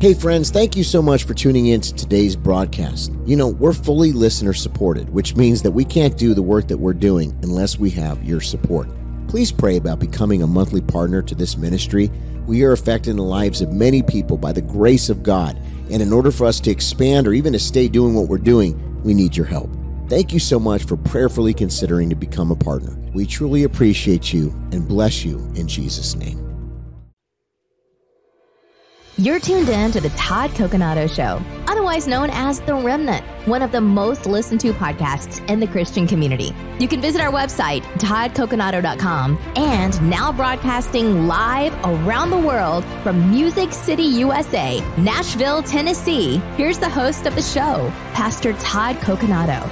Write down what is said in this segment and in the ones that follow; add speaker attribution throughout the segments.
Speaker 1: Hey, friends, thank you so much for tuning in to today's broadcast. You know, we're fully listener supported, which means that we can't do the work that we're doing unless we have your support. Please pray about becoming a monthly partner to this ministry. We are affecting the lives of many people by the grace of God. And in order for us to expand or even to stay doing what we're doing, we need your help. Thank you so much for prayerfully considering to become a partner. We truly appreciate you and bless you in Jesus' name.
Speaker 2: You're tuned in to the Todd Coconato Show, otherwise known as The Remnant, one of the most listened to podcasts in the Christian community. You can visit our website, toddcoconato.com, and now broadcasting live around the world from Music City, USA, Nashville, Tennessee. Here's the host of the show, Pastor Todd Coconato.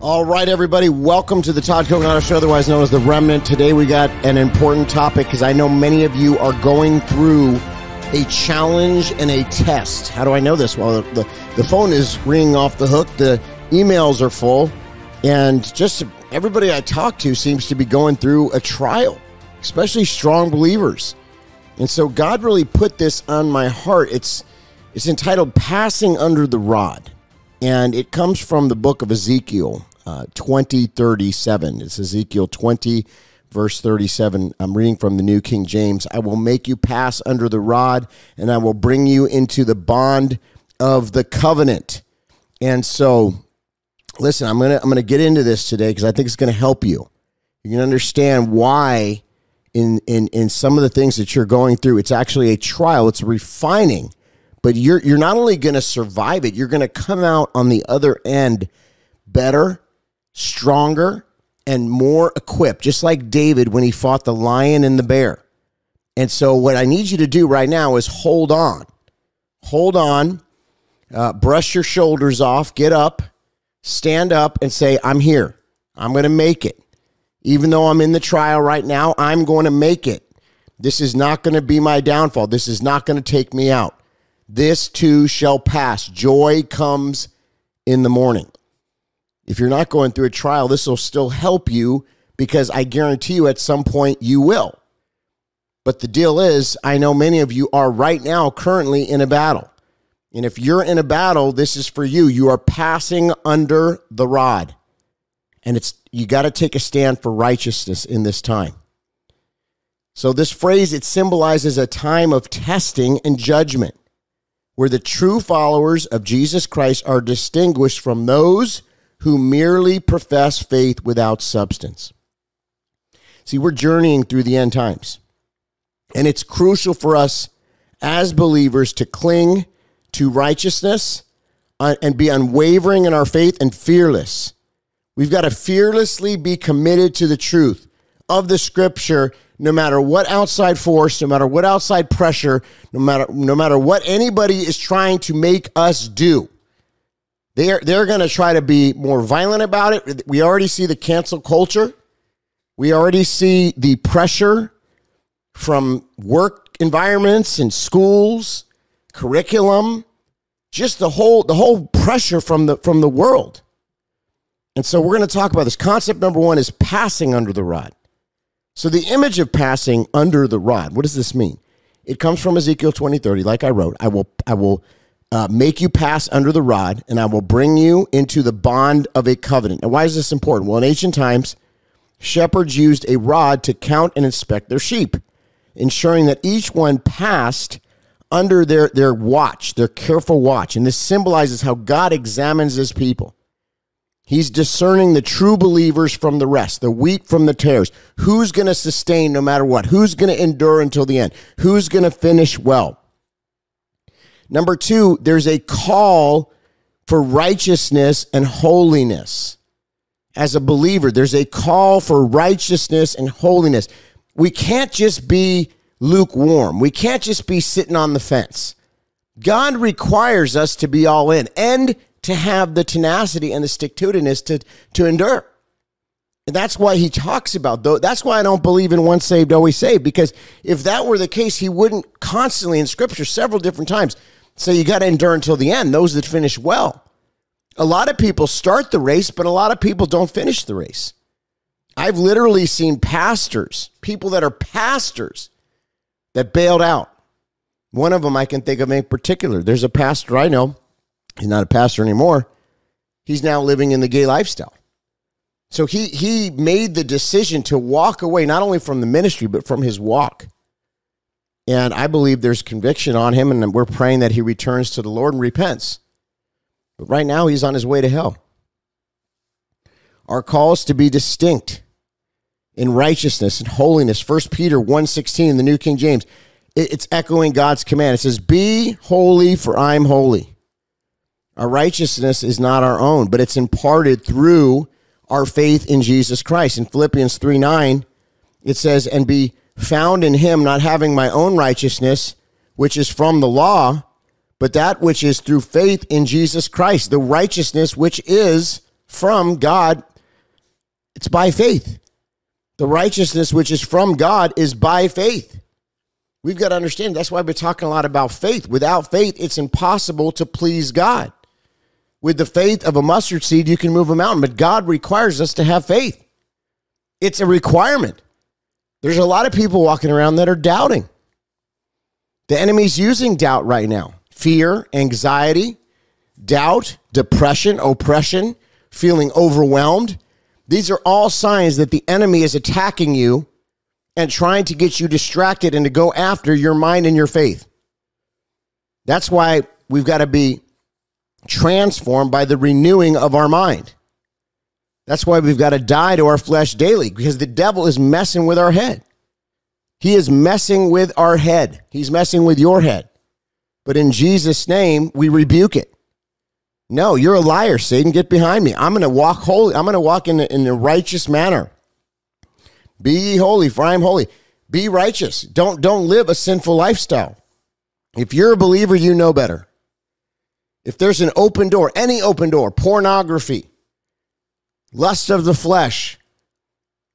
Speaker 1: All right, everybody, welcome to the Todd Coconato Show, otherwise known as The Remnant. Today we got an important topic because I know many of you are going through a challenge and a test. How do I know this? Well, the, the, phone is ringing off the hook, the emails are full, and just everybody I talk to seems to be going through a trial, especially strong believers. And so God really put this on my heart. It's it's entitled Passing Under the Rod. And it comes from the book of Ezekiel, uh, 2037. It's Ezekiel 20 verse 37. I'm reading from the New King James. I will make you pass under the rod, and I will bring you into the bond of the covenant. And so, listen, I'm gonna I'm gonna get into this today because I think it's gonna help you. You can understand why in in in some of the things that you're going through, it's actually a trial. It's refining, but you're you're not only gonna survive it, you're gonna come out on the other end better, stronger, and more equipped, just like David when he fought the lion and the bear. And so, what I need you to do right now is hold on. Hold on, uh, brush your shoulders off, get up, stand up, and say, I'm here. I'm going to make it. Even though I'm in the trial right now, I'm going to make it. This is not going to be my downfall. This is not going to take me out. This too shall pass. Joy comes in the morning. If you're not going through a trial, this will still help you because I guarantee you at some point you will. But the deal is, I know many of you are right now currently in a battle. And if you're in a battle, this is for you. You are passing under the rod. And it's you got to take a stand for righteousness in this time. So this phrase it symbolizes a time of testing and judgment where the true followers of Jesus Christ are distinguished from those who merely profess faith without substance. See, we're journeying through the end times. And it's crucial for us as believers to cling to righteousness uh, and be unwavering in our faith and fearless. We've got to fearlessly be committed to the truth of the scripture no matter what outside force, no matter what outside pressure, no matter no matter what anybody is trying to make us do. They're they're going to try to be more violent about it. We already see the cancel culture. We already see the pressure from work environments and schools, curriculum, just the whole the whole pressure from the from the world. And so we're going to talk about this. Concept number 1 is passing under the rod. So the image of passing under the rod, what does this mean? It comes from Ezekiel 20:30 like I wrote. I will I will uh, make you pass under the rod, and I will bring you into the bond of a covenant. Now, why is this important? Well, in ancient times, shepherds used a rod to count and inspect their sheep, ensuring that each one passed under their, their watch, their careful watch. And this symbolizes how God examines his people. He's discerning the true believers from the rest, the wheat from the tares. Who's going to sustain no matter what? Who's going to endure until the end? Who's going to finish well? Number two, there's a call for righteousness and holiness. As a believer, there's a call for righteousness and holiness. We can't just be lukewarm. We can't just be sitting on the fence. God requires us to be all in and to have the tenacity and the stick to itiveness to, to endure. And that's why he talks about though. That's why I don't believe in once saved, always saved. Because if that were the case, he wouldn't constantly in scripture several different times so you got to endure until the end, those that finish well. A lot of people start the race, but a lot of people don't finish the race. I've literally seen pastors, people that are pastors, that bailed out. One of them I can think of in particular. There's a pastor I know. He's not a pastor anymore. He's now living in the gay lifestyle. So he he made the decision to walk away not only from the ministry but from his walk. And I believe there's conviction on him and we're praying that he returns to the Lord and repents. But right now he's on his way to hell. Our call is to be distinct in righteousness and holiness. 1 Peter 1:16 in the New King James. It's echoing God's command. It says, "Be holy for I'm holy." Our righteousness is not our own, but it's imparted through our faith in Jesus Christ. In Philippians 3 9, it says, And be found in him, not having my own righteousness, which is from the law, but that which is through faith in Jesus Christ, the righteousness which is from God. It's by faith. The righteousness which is from God is by faith. We've got to understand that's why we're talking a lot about faith. Without faith, it's impossible to please God. With the faith of a mustard seed, you can move a mountain, but God requires us to have faith. It's a requirement. There's a lot of people walking around that are doubting. The enemy's using doubt right now fear, anxiety, doubt, depression, oppression, feeling overwhelmed. These are all signs that the enemy is attacking you and trying to get you distracted and to go after your mind and your faith. That's why we've got to be transformed by the renewing of our mind. That's why we've got to die to our flesh daily because the devil is messing with our head. He is messing with our head. He's messing with your head. But in Jesus' name, we rebuke it. No, you're a liar, Satan. Get behind me. I'm going to walk holy. I'm going to walk in, in a righteous manner. Be ye holy, for I am holy. Be righteous. Don't, don't live a sinful lifestyle. If you're a believer, you know better. If there's an open door, any open door, pornography, lust of the flesh,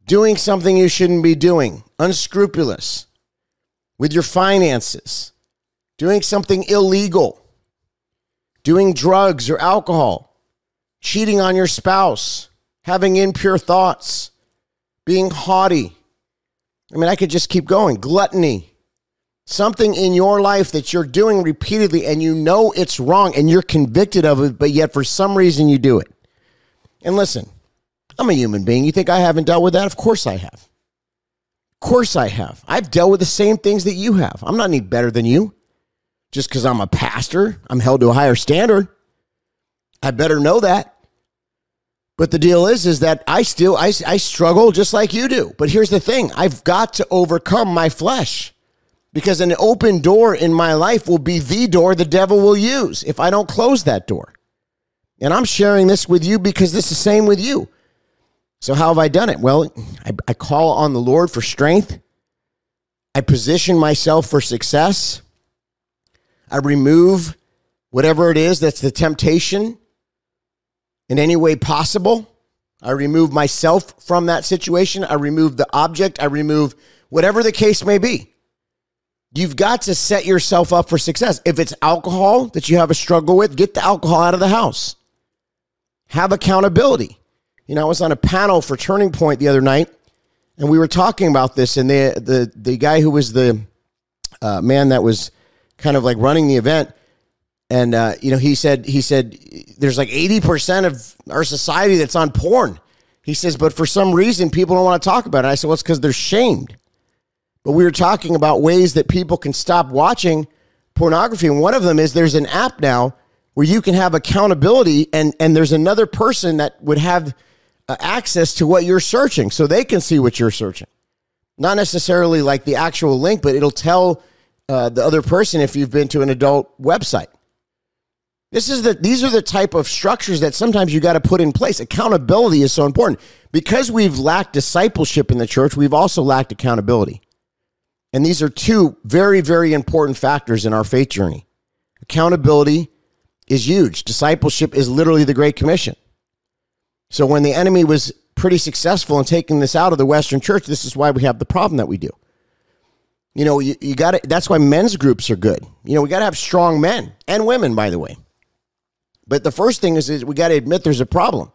Speaker 1: doing something you shouldn't be doing, unscrupulous with your finances, doing something illegal, doing drugs or alcohol, cheating on your spouse, having impure thoughts, being haughty. I mean, I could just keep going. Gluttony. Something in your life that you're doing repeatedly and you know it's wrong and you're convicted of it, but yet for some reason you do it. And listen, I'm a human being. You think I haven't dealt with that? Of course I have. Of course I have. I've dealt with the same things that you have. I'm not any better than you. Just because I'm a pastor, I'm held to a higher standard. I better know that. But the deal is, is that I still I, I struggle just like you do. But here's the thing: I've got to overcome my flesh because an open door in my life will be the door the devil will use if I don't close that door. And I'm sharing this with you because this is the same with you. So, how have I done it? Well, I, I call on the Lord for strength. I position myself for success. I remove whatever it is that's the temptation in any way possible. I remove myself from that situation. I remove the object. I remove whatever the case may be. You've got to set yourself up for success. If it's alcohol that you have a struggle with, get the alcohol out of the house. Have accountability. You know, I was on a panel for Turning Point the other night, and we were talking about this, and the the the guy who was the uh, man that was kind of like running the event, and uh, you know, he said he said there's like eighty percent of our society that's on porn. He says, but for some reason, people don't want to talk about it. I said, well, it's because they're shamed. But we were talking about ways that people can stop watching pornography, and one of them is there's an app now where you can have accountability, and and there's another person that would have access to what you're searching so they can see what you're searching. Not necessarily like the actual link, but it'll tell uh, the other person if you've been to an adult website. This is the these are the type of structures that sometimes you got to put in place. Accountability is so important. Because we've lacked discipleship in the church, we've also lacked accountability. And these are two very very important factors in our faith journey. Accountability is huge. Discipleship is literally the great commission. So when the enemy was pretty successful in taking this out of the Western church, this is why we have the problem that we do. You know, you, you got that's why men's groups are good. You know, we got to have strong men and women, by the way. But the first thing is, is we got to admit there's a problem.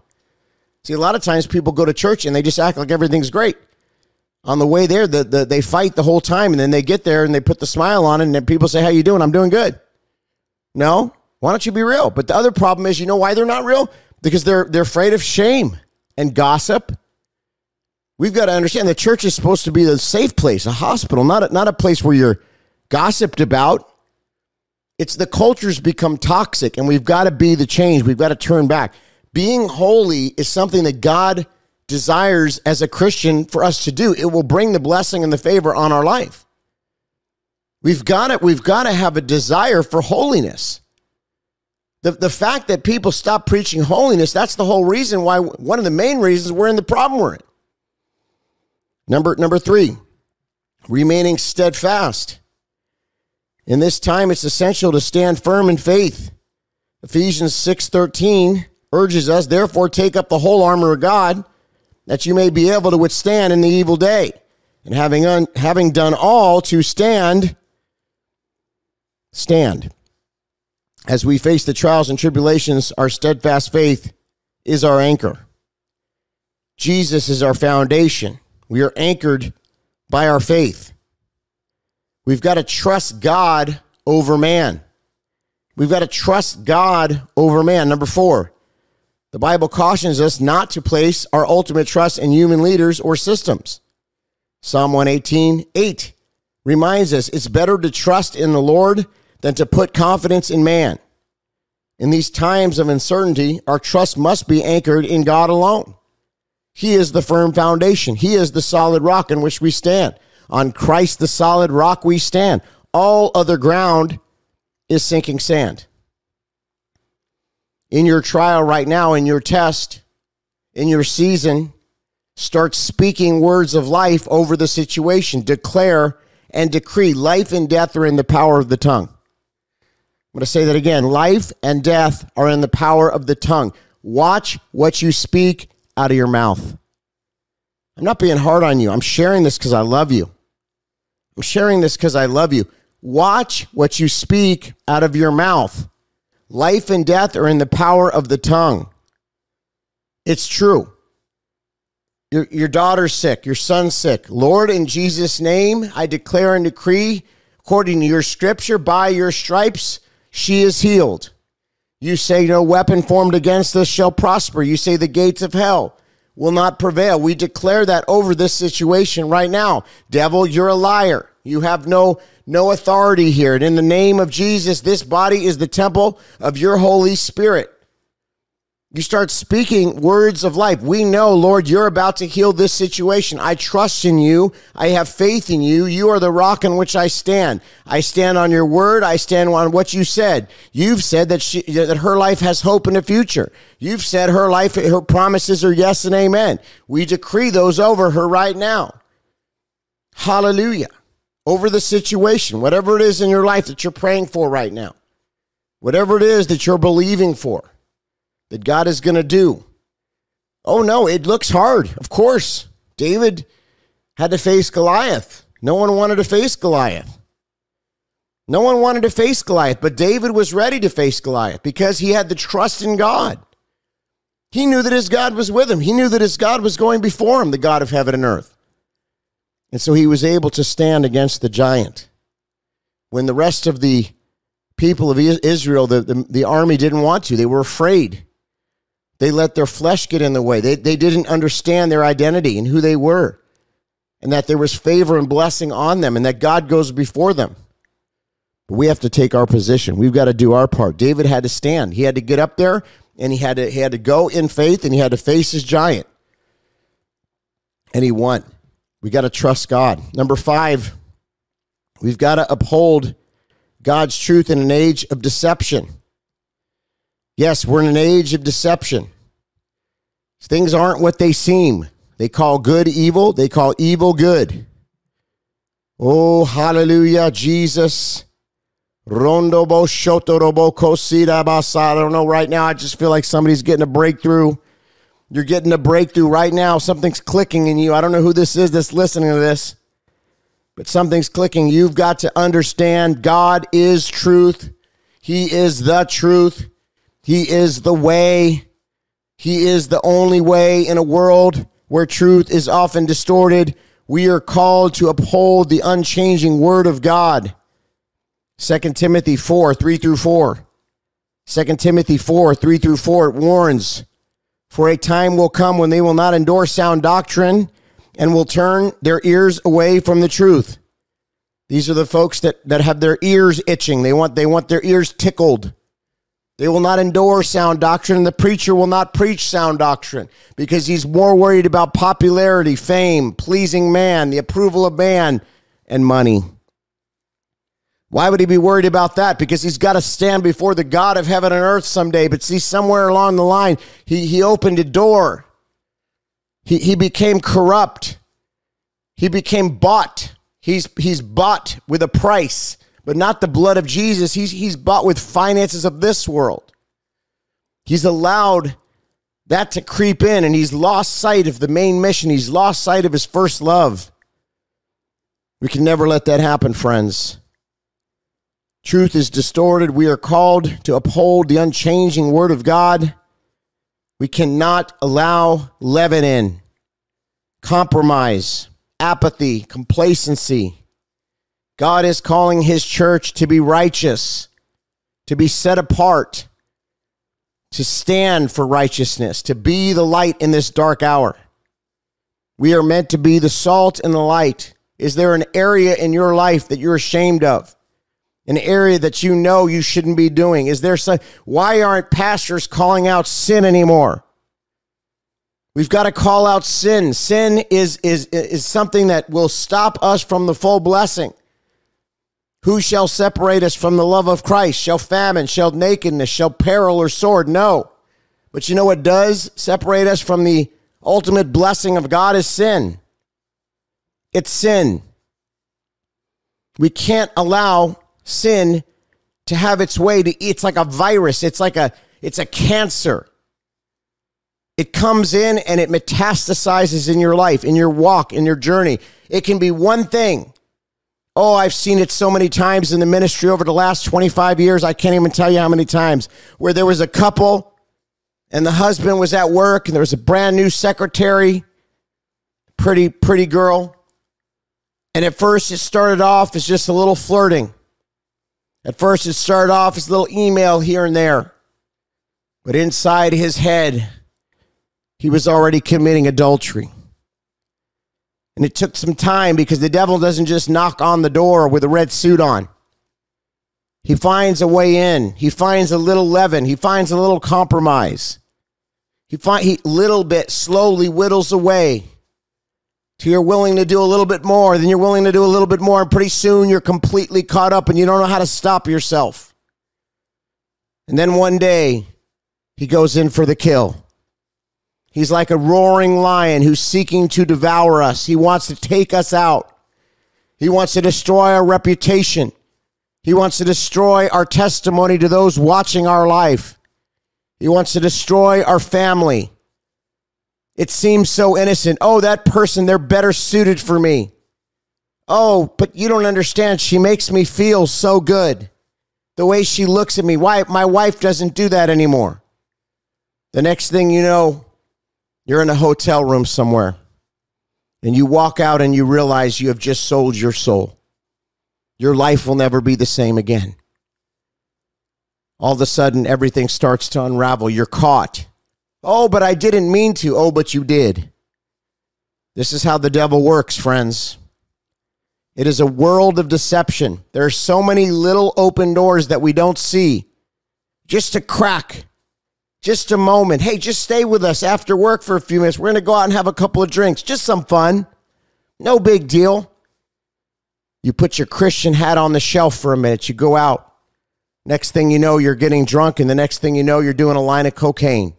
Speaker 1: See, a lot of times people go to church and they just act like everything's great. On the way there, the, the, they fight the whole time, and then they get there and they put the smile on, and then people say, "How you doing?" I'm doing good. No, why don't you be real? But the other problem is, you know why they're not real? Because they're they're afraid of shame and gossip. We've got to understand the church is supposed to be the safe place, a hospital, not a, not a place where you're gossiped about. It's the culture's become toxic, and we've got to be the change. We've got to turn back. Being holy is something that God desires as a Christian for us to do. It will bring the blessing and the favor on our life. We've got it. We've got to have a desire for holiness. The, the fact that people stop preaching holiness, that's the whole reason why, one of the main reasons we're in the problem we're in. Number, number three, remaining steadfast. In this time, it's essential to stand firm in faith. Ephesians 6:13 urges us, therefore, take up the whole armor of God, that you may be able to withstand in the evil day. And having, un, having done all to stand, stand. As we face the trials and tribulations, our steadfast faith is our anchor. Jesus is our foundation. We are anchored by our faith. We've got to trust God over man. We've got to trust God over man. Number four, the Bible cautions us not to place our ultimate trust in human leaders or systems. Psalm 118, 8 reminds us it's better to trust in the Lord than to put confidence in man. In these times of uncertainty, our trust must be anchored in God alone. He is the firm foundation. He is the solid rock in which we stand. On Christ, the solid rock, we stand. All other ground is sinking sand. In your trial right now, in your test, in your season, start speaking words of life over the situation. Declare and decree life and death are in the power of the tongue. I'm going to say that again. Life and death are in the power of the tongue. Watch what you speak out of your mouth. I'm not being hard on you. I'm sharing this because I love you. I'm sharing this because I love you. Watch what you speak out of your mouth. Life and death are in the power of the tongue. It's true. Your, your daughter's sick, your son's sick. Lord, in Jesus' name, I declare and decree, according to your scripture, by your stripes, she is healed. You say, No weapon formed against us shall prosper. You say, The gates of hell will not prevail. We declare that over this situation right now. Devil, you're a liar. You have no no authority here. And in the name of Jesus, this body is the temple of your Holy Spirit. You start speaking words of life. We know, Lord, you're about to heal this situation. I trust in you. I have faith in you. You are the rock on which I stand. I stand on your word. I stand on what you said. You've said that she, that her life has hope in the future. You've said her life, her promises are yes and amen. We decree those over her right now. Hallelujah. Over the situation, whatever it is in your life that you're praying for right now, whatever it is that you're believing for that God is going to do. Oh, no, it looks hard. Of course, David had to face Goliath. No one wanted to face Goliath. No one wanted to face Goliath, but David was ready to face Goliath because he had the trust in God. He knew that his God was with him. He knew that his God was going before him, the God of heaven and earth. And so he was able to stand against the giant. When the rest of the people of Israel, the, the, the army didn't want to, they were afraid. They let their flesh get in the way. They, they didn't understand their identity and who they were, and that there was favor and blessing on them, and that God goes before them. But we have to take our position. We've got to do our part. David had to stand. He had to get up there, and he had to he had to go in faith, and he had to face his giant, and he won. We got to trust God. Number five, we've got to uphold God's truth in an age of deception. Yes, we're in an age of deception. Things aren't what they seem. They call good evil, they call evil good. Oh, hallelujah, Jesus. Rondo bo shotorobo kosida basa. I don't know right now. I just feel like somebody's getting a breakthrough. You're getting a breakthrough right now. Something's clicking in you. I don't know who this is that's listening to this, but something's clicking. You've got to understand God is truth. He is the truth. He is the way. He is the only way in a world where truth is often distorted. We are called to uphold the unchanging word of God. 2 Timothy 4, 3 through 4. 2 Timothy 4, 3 through 4, it warns, For a time will come when they will not endure sound doctrine and will turn their ears away from the truth. These are the folks that, that have their ears itching. They want, they want their ears tickled. They will not endure sound doctrine, and the preacher will not preach sound doctrine because he's more worried about popularity, fame, pleasing man, the approval of man, and money. Why would he be worried about that? Because he's got to stand before the God of heaven and earth someday. But see, somewhere along the line, he, he opened a door. He, he became corrupt. He became bought. He's, he's bought with a price but not the blood of Jesus. He's, he's bought with finances of this world. He's allowed that to creep in and he's lost sight of the main mission. He's lost sight of his first love. We can never let that happen, friends. Truth is distorted. We are called to uphold the unchanging word of God. We cannot allow leaven in, compromise, apathy, complacency God is calling his church to be righteous, to be set apart, to stand for righteousness, to be the light in this dark hour. We are meant to be the salt and the light. Is there an area in your life that you're ashamed of? An area that you know you shouldn't be doing? Is there some, why aren't pastors calling out sin anymore? We've got to call out sin. Sin is, is, is something that will stop us from the full blessing. Who shall separate us from the love of Christ? Shall famine, shall nakedness, shall peril or sword? No. But you know what does separate us from the ultimate blessing of God is sin. It's sin. We can't allow sin to have its way to it's like a virus. It's like a it's a cancer. It comes in and it metastasizes in your life, in your walk, in your journey. It can be one thing Oh, I've seen it so many times in the ministry over the last 25 years. I can't even tell you how many times where there was a couple and the husband was at work and there was a brand new secretary, pretty, pretty girl. And at first it started off as just a little flirting. At first it started off as a little email here and there. But inside his head, he was already committing adultery. And it took some time because the devil doesn't just knock on the door with a red suit on. He finds a way in. He finds a little leaven. He finds a little compromise. He find he little bit slowly whittles away till you're willing to do a little bit more. Then you're willing to do a little bit more, and pretty soon you're completely caught up and you don't know how to stop yourself. And then one day he goes in for the kill. He's like a roaring lion who's seeking to devour us. He wants to take us out. He wants to destroy our reputation. He wants to destroy our testimony to those watching our life. He wants to destroy our family. It seems so innocent. Oh, that person, they're better suited for me. Oh, but you don't understand. She makes me feel so good. The way she looks at me. Why my wife doesn't do that anymore. The next thing you know, you're in a hotel room somewhere and you walk out and you realize you have just sold your soul. Your life will never be the same again. All of a sudden, everything starts to unravel. You're caught. Oh, but I didn't mean to. Oh, but you did. This is how the devil works, friends. It is a world of deception. There are so many little open doors that we don't see. Just a crack just a moment. Hey, just stay with us after work for a few minutes. We're going to go out and have a couple of drinks. Just some fun. No big deal. You put your Christian hat on the shelf for a minute. You go out. Next thing you know, you're getting drunk. And the next thing you know, you're doing a line of cocaine.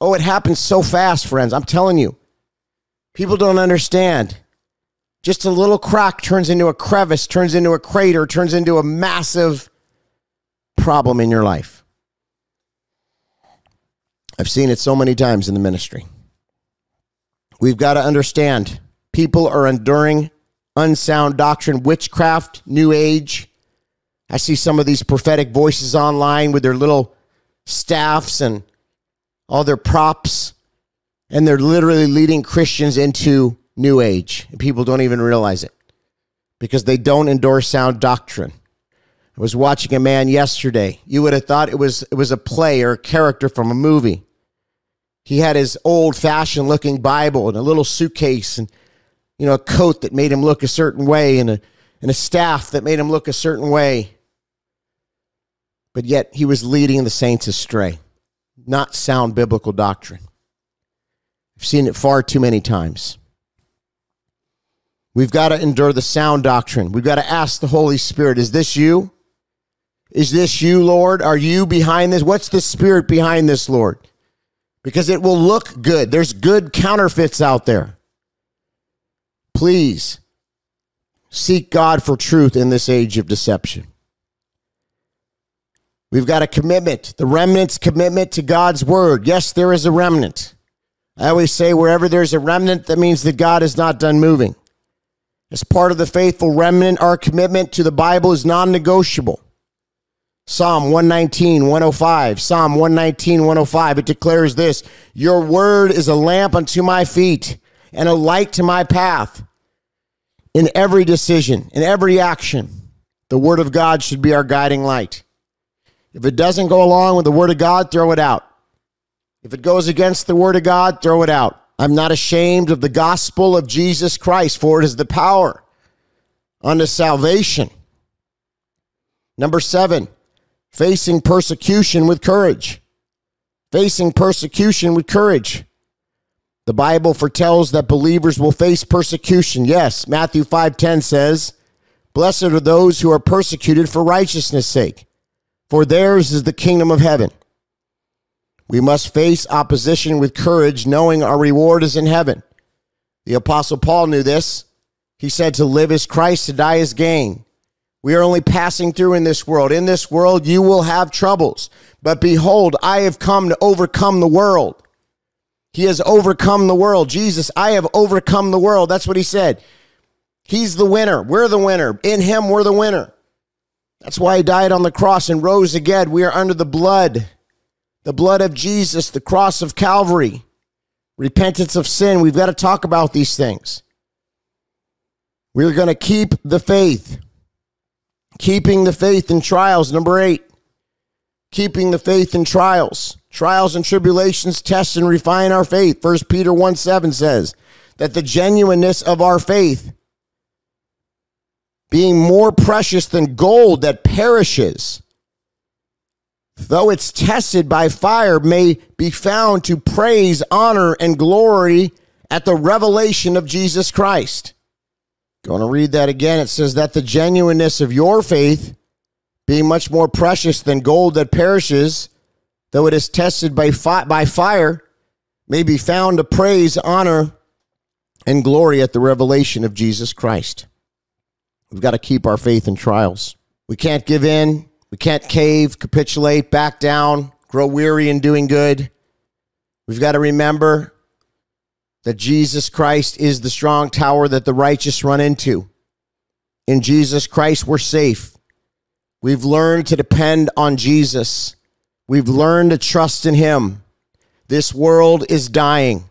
Speaker 1: Oh, it happens so fast, friends. I'm telling you. People don't understand. Just a little crack turns into a crevice, turns into a crater, turns into a massive problem in your life. I've seen it so many times in the ministry. We've got to understand people are enduring unsound doctrine, witchcraft, new age. I see some of these prophetic voices online with their little staffs and all their props, and they're literally leading Christians into new age. And people don't even realize it because they don't endorse sound doctrine. I was watching a man yesterday. You would have thought it was it was a play or a character from a movie. He had his old fashioned looking Bible and a little suitcase and you know a coat that made him look a certain way and a and a staff that made him look a certain way. But yet he was leading the saints astray. Not sound biblical doctrine. I've seen it far too many times. We've got to endure the sound doctrine. We've got to ask the Holy Spirit, is this you? Is this you, Lord? Are you behind this? What's the spirit behind this, Lord? Because it will look good. There's good counterfeits out there. Please seek God for truth in this age of deception. We've got a commitment, the remnant's commitment to God's word. Yes, there is a remnant. I always say wherever there's a remnant, that means that God is not done moving. As part of the faithful remnant, our commitment to the Bible is non negotiable. Psalm 119, 105. Psalm 119, 105. It declares this Your word is a lamp unto my feet and a light to my path. In every decision, in every action, the word of God should be our guiding light. If it doesn't go along with the word of God, throw it out. If it goes against the word of God, throw it out. I'm not ashamed of the gospel of Jesus Christ, for it is the power unto salvation. Number seven, facing persecution with courage. Facing persecution with courage. The Bible foretells that believers will face persecution. Yes, Matthew 5:10 says, "Blessed are those who are persecuted for righteousness' sake, for theirs is the kingdom of heaven." We must face opposition with courage, knowing our reward is in heaven. The Apostle Paul knew this. He said, To live is Christ, to die is gain. We are only passing through in this world. In this world, you will have troubles. But behold, I have come to overcome the world. He has overcome the world. Jesus, I have overcome the world. That's what he said. He's the winner. We're the winner. In him, we're the winner. That's why he died on the cross and rose again. We are under the blood the blood of Jesus, the cross of Calvary, repentance of sin. We've got to talk about these things. We're going to keep the faith. Keeping the faith in trials. Number eight, keeping the faith in trials. Trials and tribulations test and refine our faith. First Peter 1 7 says that the genuineness of our faith, being more precious than gold that perishes, though it's tested by fire, may be found to praise, honor, and glory at the revelation of Jesus Christ. Going to read that again. It says that the genuineness of your faith, being much more precious than gold that perishes, though it is tested by, fi- by fire, may be found to praise, honor, and glory at the revelation of Jesus Christ. We've got to keep our faith in trials. We can't give in. We can't cave, capitulate, back down, grow weary in doing good. We've got to remember that Jesus Christ is the strong tower that the righteous run into. In Jesus Christ, we're safe. We've learned to depend on Jesus. We've learned to trust in Him. This world is dying.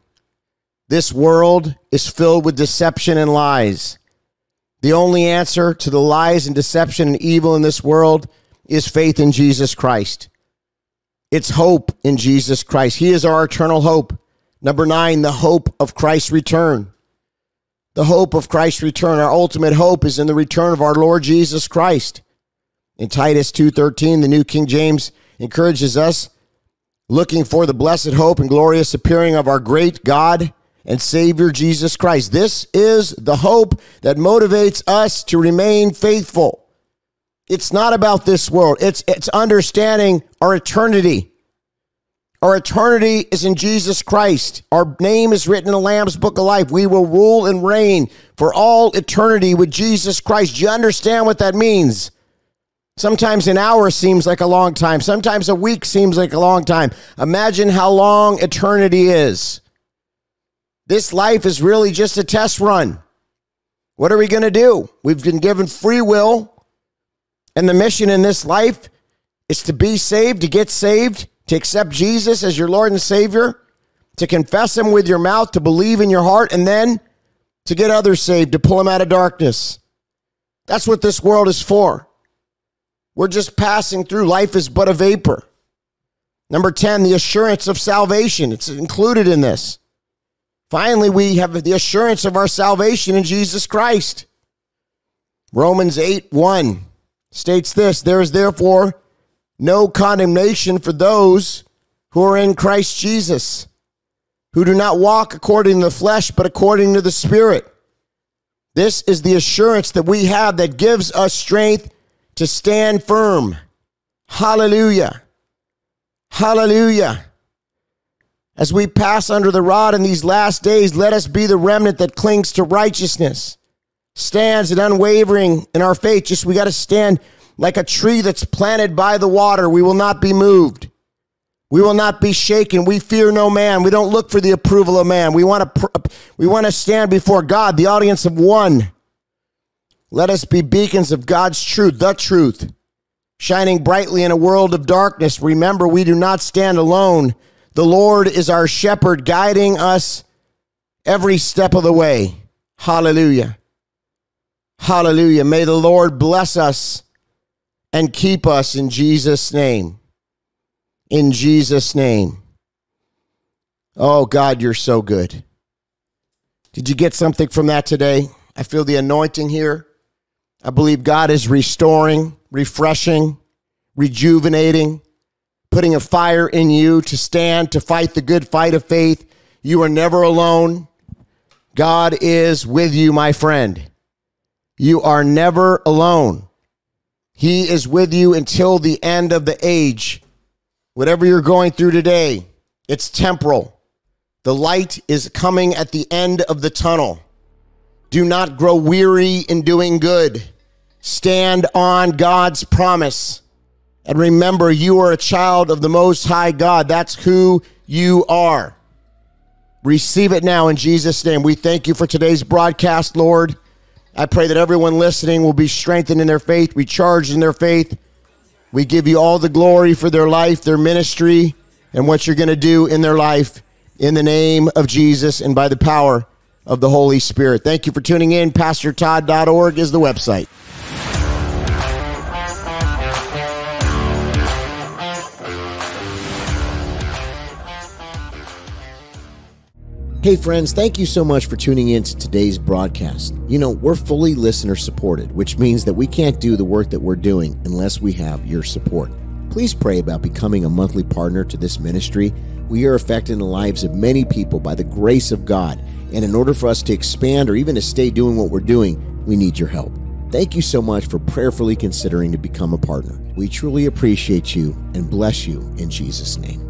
Speaker 1: This world is filled with deception and lies. The only answer to the lies and deception and evil in this world is faith in Jesus Christ. It's hope in Jesus Christ. He is our eternal hope. Number nine, the hope of Christ's return. The hope of Christ's return. Our ultimate hope is in the return of our Lord Jesus Christ. In Titus 2:13, the New King James encourages us looking for the blessed hope and glorious appearing of our great God and Savior Jesus Christ. This is the hope that motivates us to remain faithful. It's not about this world. It's it's understanding our eternity. Our eternity is in Jesus Christ. Our name is written in the Lamb's book of life. We will rule and reign for all eternity with Jesus Christ. Do you understand what that means? Sometimes an hour seems like a long time. Sometimes a week seems like a long time. Imagine how long eternity is. This life is really just a test run. What are we going to do? We've been given free will and the mission in this life is to be saved, to get saved, to accept Jesus as your Lord and Savior, to confess Him with your mouth, to believe in your heart, and then to get others saved, to pull them out of darkness. That's what this world is for. We're just passing through. Life is but a vapor. Number 10, the assurance of salvation. It's included in this. Finally, we have the assurance of our salvation in Jesus Christ. Romans 8 1 states this There is therefore no condemnation for those who are in Christ Jesus, who do not walk according to the flesh, but according to the Spirit. This is the assurance that we have that gives us strength to stand firm. Hallelujah. Hallelujah. As we pass under the rod in these last days, let us be the remnant that clings to righteousness, stands and unwavering in our faith. Just we got to stand like a tree that's planted by the water. We will not be moved. We will not be shaken. We fear no man. We don't look for the approval of man. We want to uh, we want to stand before God, the audience of one. Let us be beacons of God's truth, the truth, shining brightly in a world of darkness. Remember, we do not stand alone. The Lord is our shepherd, guiding us every step of the way. Hallelujah. Hallelujah. May the Lord bless us and keep us in Jesus' name. In Jesus' name. Oh, God, you're so good. Did you get something from that today? I feel the anointing here. I believe God is restoring, refreshing, rejuvenating putting a fire in you to stand, to fight the good fight of faith. You are never alone. God is with you, my friend. You are never alone. He is with you until the end of the age. Whatever you're going through today, it's temporal. The light is coming at the end of the tunnel. Do not grow weary in doing good. Stand on God's promise. And remember, you are a child of the Most High God. That's who you are. Receive it now in Jesus' name. We thank you for today's broadcast, Lord. I pray that everyone listening will be strengthened in their faith, recharged in their faith. We give you all the glory for their life, their ministry, and what you're going to do in their life in the name of Jesus and by the power of the Holy Spirit. Thank you for tuning in. PastorTodd.org is the website. Hey, friends, thank you so much for tuning in to today's broadcast. You know, we're fully listener supported, which means that we can't do the work that we're doing unless we have your support. Please pray about becoming a monthly partner to this ministry. We are affecting the lives of many people by the grace of God. And in order for us to expand or even to stay doing what we're doing, we need your help. Thank you so much for prayerfully considering to become a partner. We truly appreciate you and bless you in Jesus' name.